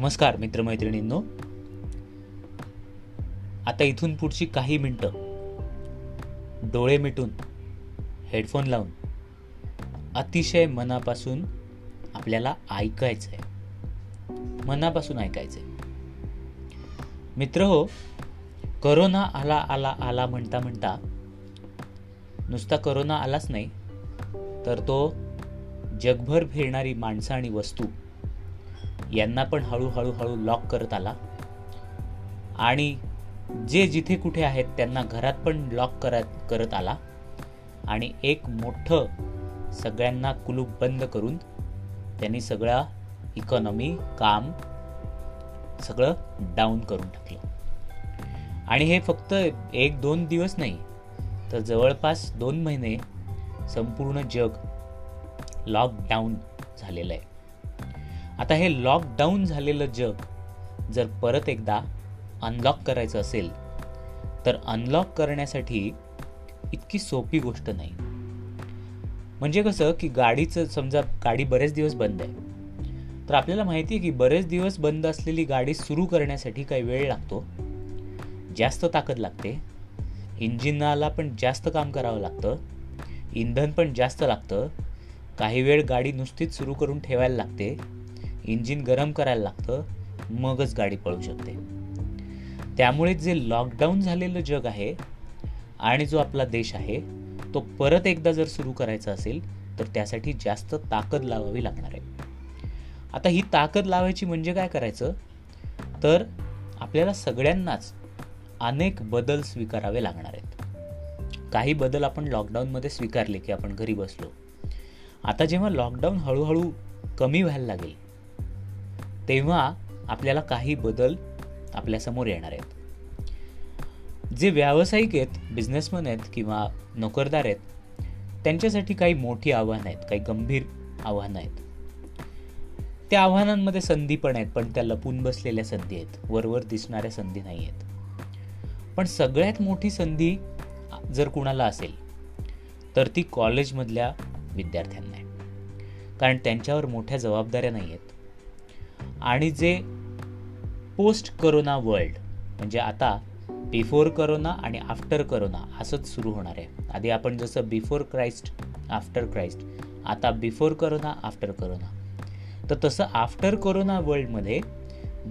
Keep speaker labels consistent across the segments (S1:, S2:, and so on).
S1: नमस्कार मित्रमैत्रिणींनो. आता इथून पुढची काही मिनटं डोळे मिटून हेडफोन लावून अतिशय मनापासून आपल्याला ऐकायचं आहे मनापासून ऐकायचं आहे मित्र हो करोना आला आला आला म्हणता म्हणता नुसता करोना आलाच नाही तर तो जगभर फिरणारी माणसं आणि वस्तू यांना पण हळूहळू हळू लॉक करत आला. आणि जे जिथे कुठे आहेत त्यांना घरात पण लॉक करत करत आला. आणि एक मोठं सगळ्यांना कुलूप बंद करून त्यांनी सगळा इकॉनॉमी काम सगळं डाऊन करून टाकलं. आणि हे फक्त एक दोन दिवस नाही तर जवळपास दोन महिने संपूर्ण जग लॉकडाऊन झालेलं आहे. आता हे लॉकडाऊन झालेलं जग जर परत एकदा अनलॉक करायचं असेल तर अनलॉक करण्यासाठी इतकी सोपी गोष्ट नाही. म्हणजे कसं की गाडीचं समजा गाडी बरेच दिवस बंद आहे. तर आपल्याला माहिती आहे की बरेच दिवस बंद असलेली गाडी सुरू करण्यासाठी काही वेळ लागतो. जास्त ताकद लागते. इंजिनाला पण जास्त काम करावं लागतं. इंधन पण जास्त लागतं. काही वेळ गाडी नुसतीच सुरू करून ठेवायला लागते. इंजिन गरम करायला लागतं मगच गाडी पळू शकते. त्यामुळे जे लॉकडाऊन झालेलं जग आहे आणि जो आपला देश आहे तो परत एकदा जर सुरू करायचा असेल तर त्यासाठी जास्त ताकद लावावी लागणार आहे. आता ही ताकद लावायची म्हणजे काय करायचं? तर आपल्याला सगळ्यांनाच अनेक बदल स्वीकारावे लागणार आहेत. काही बदल आपण लॉकडाऊनमध्ये स्वीकारले की आपण घरी बसलो. आता जेव्हा लॉकडाऊन हळूहळू कमी व्हायला लागेल तेव्हा आपल्याला काही बदल आपल्यासमोर येणार आहेत. जे व्यावसायिक आहेत बिझनेसमॅन आहेत किंवा नोकरदार आहेत त्यांच्यासाठी काही मोठी आव्हानं आहेत काही गंभीर आव्हानं आहेत. त्या आव्हानांमध्ये संधी पण आहेत पण त्या लपून बसलेल्या संधी आहेत वरवर दिसणाऱ्या संधी नाही आहेत. पण सगळ्यात मोठी संधी जर कुणाला असेल तर ती कॉलेजमधल्या विद्यार्थ्यांना आहे. कारण त्यांच्यावर मोठ्या जबाबदाऱ्या नाही आहेत. आणि जे पोस्ट करोना वर्ल्ड म्हणजे आता बिफोर करोना आणि आफ्टर करोना असंच सुरू होणार आहे. आधी आपण जसं बिफोर क्राइस्ट आफ्टर क्राईस्ट आता बिफोर करोना आफ्टर करोना तर तसं आफ्टर कोरोना वर्ल्डमध्ये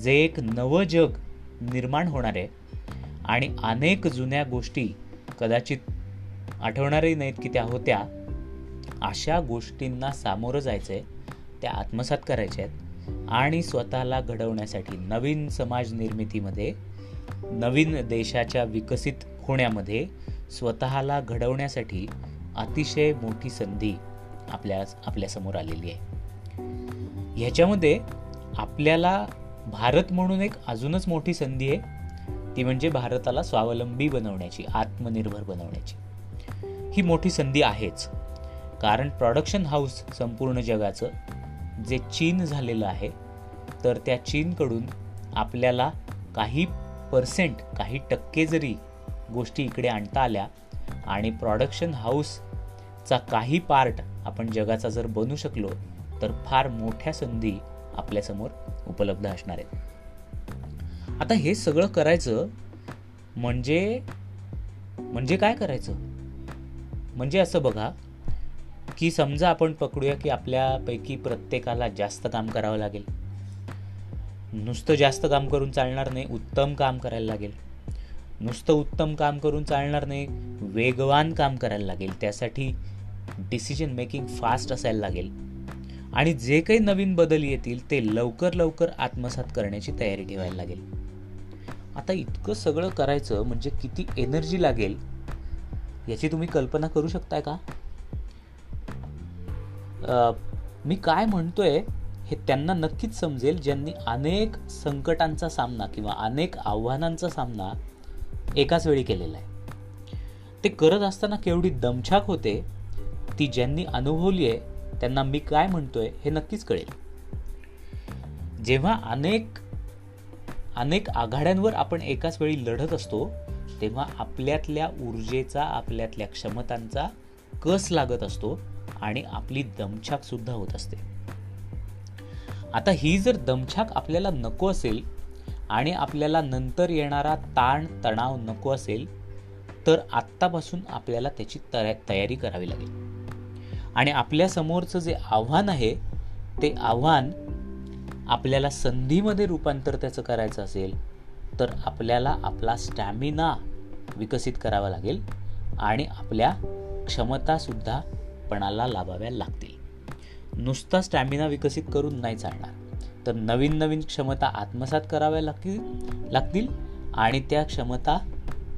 S1: जे एक नवं जग निर्माण होणार आहे आणि अनेक जुन्या गोष्टी कदाचित आठवणारही नाहीत की त्या होत्या अशा गोष्टींना सामोरं जायचं आहे त्या आत्मसात करायच्या आहेत. आणि स्वतःला घडवण्यासाठी नवीन समाज निर्मितीमध्ये नवीन देशाच्या विकसित होण्यामध्ये स्वतःला घडवण्यासाठी अतिशय मोठी संधी आपल्या आपल्यासमोर आलेली आहे. ह्याच्यामध्ये आपल्याला भारत म्हणून एक अजूनच मोठी संधी आहे. ती म्हणजे भारताला स्वावलंबी बनवण्याची आत्मनिर्भर बनवण्याची. ही मोठी संधी आहेच. कारण प्रोडक्शन हाऊस संपूर्ण जगाचं जे चीन झालेलं आहे तर त्या चीनकडून आपल्याला काही पर्सेंट काही टक्के जरी गोष्टी इकडे आणता आल्या आणि प्रॉडक्शन हाऊसचा काही पार्ट आपण जगाचा जर बनू शकलो तर फार मोठ्या संधी आपल्यासमोर उपलब्ध असणार आहेत. आता हे सगळं करायचं म्हणजे म्हणजे काय करायचं? म्हणजे असं बघा की समजा आपण पकडूया की आपल्यापैकी प्रत्येकाला जास्त काम करावं लागेल. नुसतं जास्त काम करून चालणार नाही उत्तम काम करायला लागेल. नुसतं उत्तम काम करून चालणार नाही वेगवान काम करायला लागेल. त्यासाठी डिसिजन मेकिंग फास्ट असायला लागेल. आणि जे काही नवीन बदल येतील ते लवकर लवकर आत्मसात करण्याची तयारी ठेवायला लागेल. आता इतकं सगळं करायचं म्हणजे किती एनर्जी लागेल याची तुम्ही कल्पना करू शकताय का? मी काय म्हणतोय हे त्यांना नक्कीच समजेल. ज्यांनी अनेक संकटांचा सामना किंवा अनेक आव्हानांचा सामना एकाच वेळी केलेला आहे. ते करत असताना केवढी दमछाक होते ती ज्यांनी अनुभवली आहे त्यांना मी काय म्हणतोय हे नक्कीच कळेल. जेव्हा अनेक अनेक आघाड्यांवर आपण एकाच वेळी लढत असतो तेव्हा आपल्यातल्या ऊर्जेचा आपल्यातल्या क्षमतांचा कस लागत असतो आणि आपली दमछाक सुद्धा होत असते. आता ही जर दमछाक आपल्याला नको असेल आणि आपल्याला नंतर येणारा ताण तणाव नको असेल तर आत्तापासून आपल्याला त्याची तयारी करावी लागेल. आणि आपल्या समोरचं जे आव्हान आहे ते आव्हान आपल्याला संधीमध्ये रूपांतर त्याचं करायचं असेल तर आपल्याला आपला स्टॅमिना विकसित करावा लागेल आणि आपल्या क्षमतासुद्धा पणाला लाभाव्या लागतील. नुसता स्टॅमिना विकसित करून नाही चालणार. तर नवीन नवीन क्षमता आत्मसात कराव्या लागतील लागतील आणि त्या क्षमता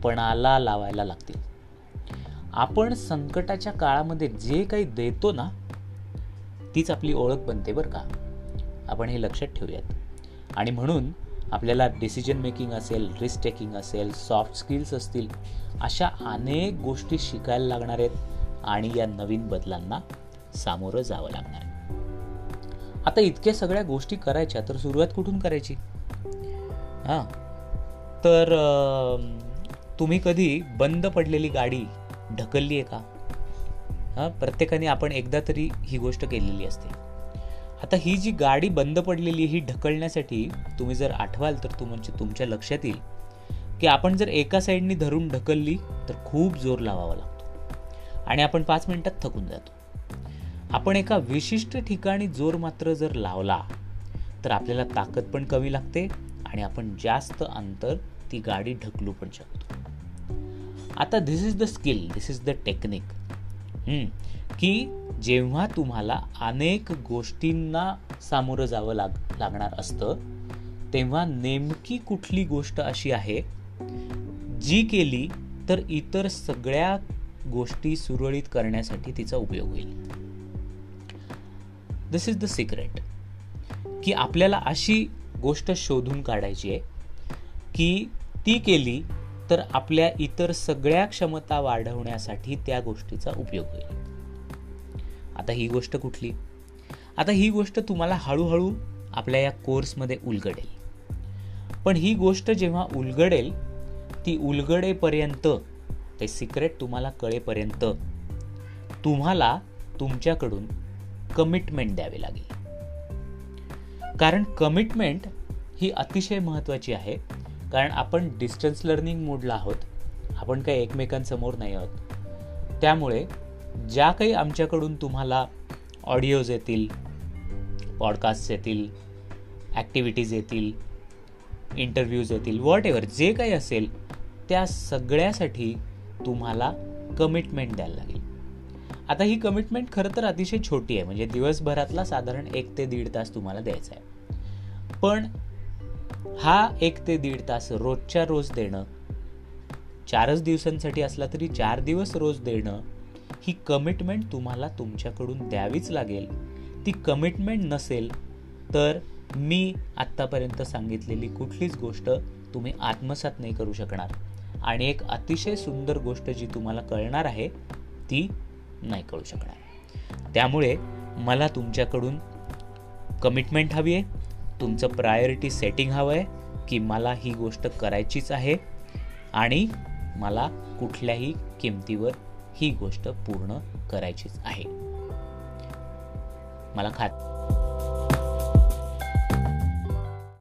S1: पणाला लावायला लागतील. आपण संकटाच्या काळामध्ये जे काही देतो ना तीच आपली ओळख बनते बरं का? आपण हे लक्षात ठेवूयात. आणि म्हणून आपल्याला डिसिजन मेकिंग असेल रिस्क टेकिंग असेल सॉफ्ट स्किल्स असतील अशा अनेक गोष्टी शिकायला लागणार आहेत. आणि या नवीन बदलांना सामोरं जावं लागणार. आता इतक्या सगळ्या गोष्टी करायच्या तर सुरुवात कुठून करायची? हां. तर तुम्ही कधी बंद पडलेली गाडी ढकलली आहे का? हां प्रत्येकाने आपण एकदा तरी ही गोष्ट केलेली असते. आता ही जी गाडी बंद पडलेली ही ढकलण्यासाठी तुम्ही जर आठवाल तर तुमच्या म्हणजे तुमच्या लक्षात येईल की आपण जर एका साईडनी धरून ढकलली तर खूप जोर लावावा लागतो. आणि आपण पाच मिनिटात थकून जातो. आपण एका विशिष्ट ठिकाणी जोर मात्र जर लावला तर आपल्याला ताकद पण कमी लागते आणि आपण जास्त अंतर ती गाडी ढकलू पण शकतो. आता this is the skill this is the technique की जेव्हा तुम्हाला अनेक गोष्टींना सामोरं जावं लाग लागणार असतं तेव्हा नेमकी कुठली गोष्ट अशी आहे जी केली तर इतर सगळ्या गोष्टी सुरळीत करण्यासाठी तिचा उपयोग होईल. दिस इज द सिक्रेट की आपल्याला अशी गोष्ट शोधून काढायची आहे की ती केली तर आपल्या इतर सगळ्या क्षमता वाढवण्यासाठी त्या गोष्टीचा उपयोग होईल. आता ही गोष्ट कुठली? आता ही गोष्ट तुम्हाला हळूहळू आपल्या या कोर्समध्ये उलगडेल. पण ही गोष्ट जेव्हा उलगडेल ती उलगडेपर्यंत ते सिक्रेट तुम्हाला कळेपर्यंत तुम्हाला तुमच्याकडून कमिटमेंट द्यावी लागेल. कारण कमिटमेंट ही अतिशय महत्त्वाची आहे. कारण आपण डिस्टन्स लर्निंग मोडला आहोत. आपण काही एकमेकांसमोर नाही आहोत. त्यामुळे ज्या काही आमच्याकडून तुम्हाला ऑडिओज येतील पॉडकास्ट येतील ॲक्टिव्हिटीज येतील इंटरव्ह्यूज येतील वॉट एव्हर जे काही असेल त्या सगळ्यासाठी तुम्हाला कमिटमेंट द्यायला लागेल. आता ही कमिटमेंट खरं तर अतिशय छोटी आहे. म्हणजे दिवसभरातला साधारण एक ते दीड तास तुम्हाला द्यायचा आहे. पण हा एक ते दीड तास रोजच्या रोज देणं चारच दिवसांसाठी असला तरी चार दिवस रोज देणं ही कमिटमेंट तुम्हाला तुमच्याकडून द्यावीच लागेल. ती कमिटमेंट नसेल तर मी आत्तापर्यंत सांगितलेली कुठलीच गोष्ट तुम्ही आत्मसात नाही करू शकणार. आणि एक अतिशय सुंदर गोष्ट जी तुम्हाला कळणार आहे ती नाही कळू शकणार. त्यामुळे मला तुमच्याकडून कमिटमेंट हवी आहे तुमचं प्रायोरिटी सेटिंग हवं आहे की मला ही गोष्ट करायचीच आहे आणि मला कुठल्याही किमतीवर ही गोष्ट पूर्ण करायचीच आहे. मला खात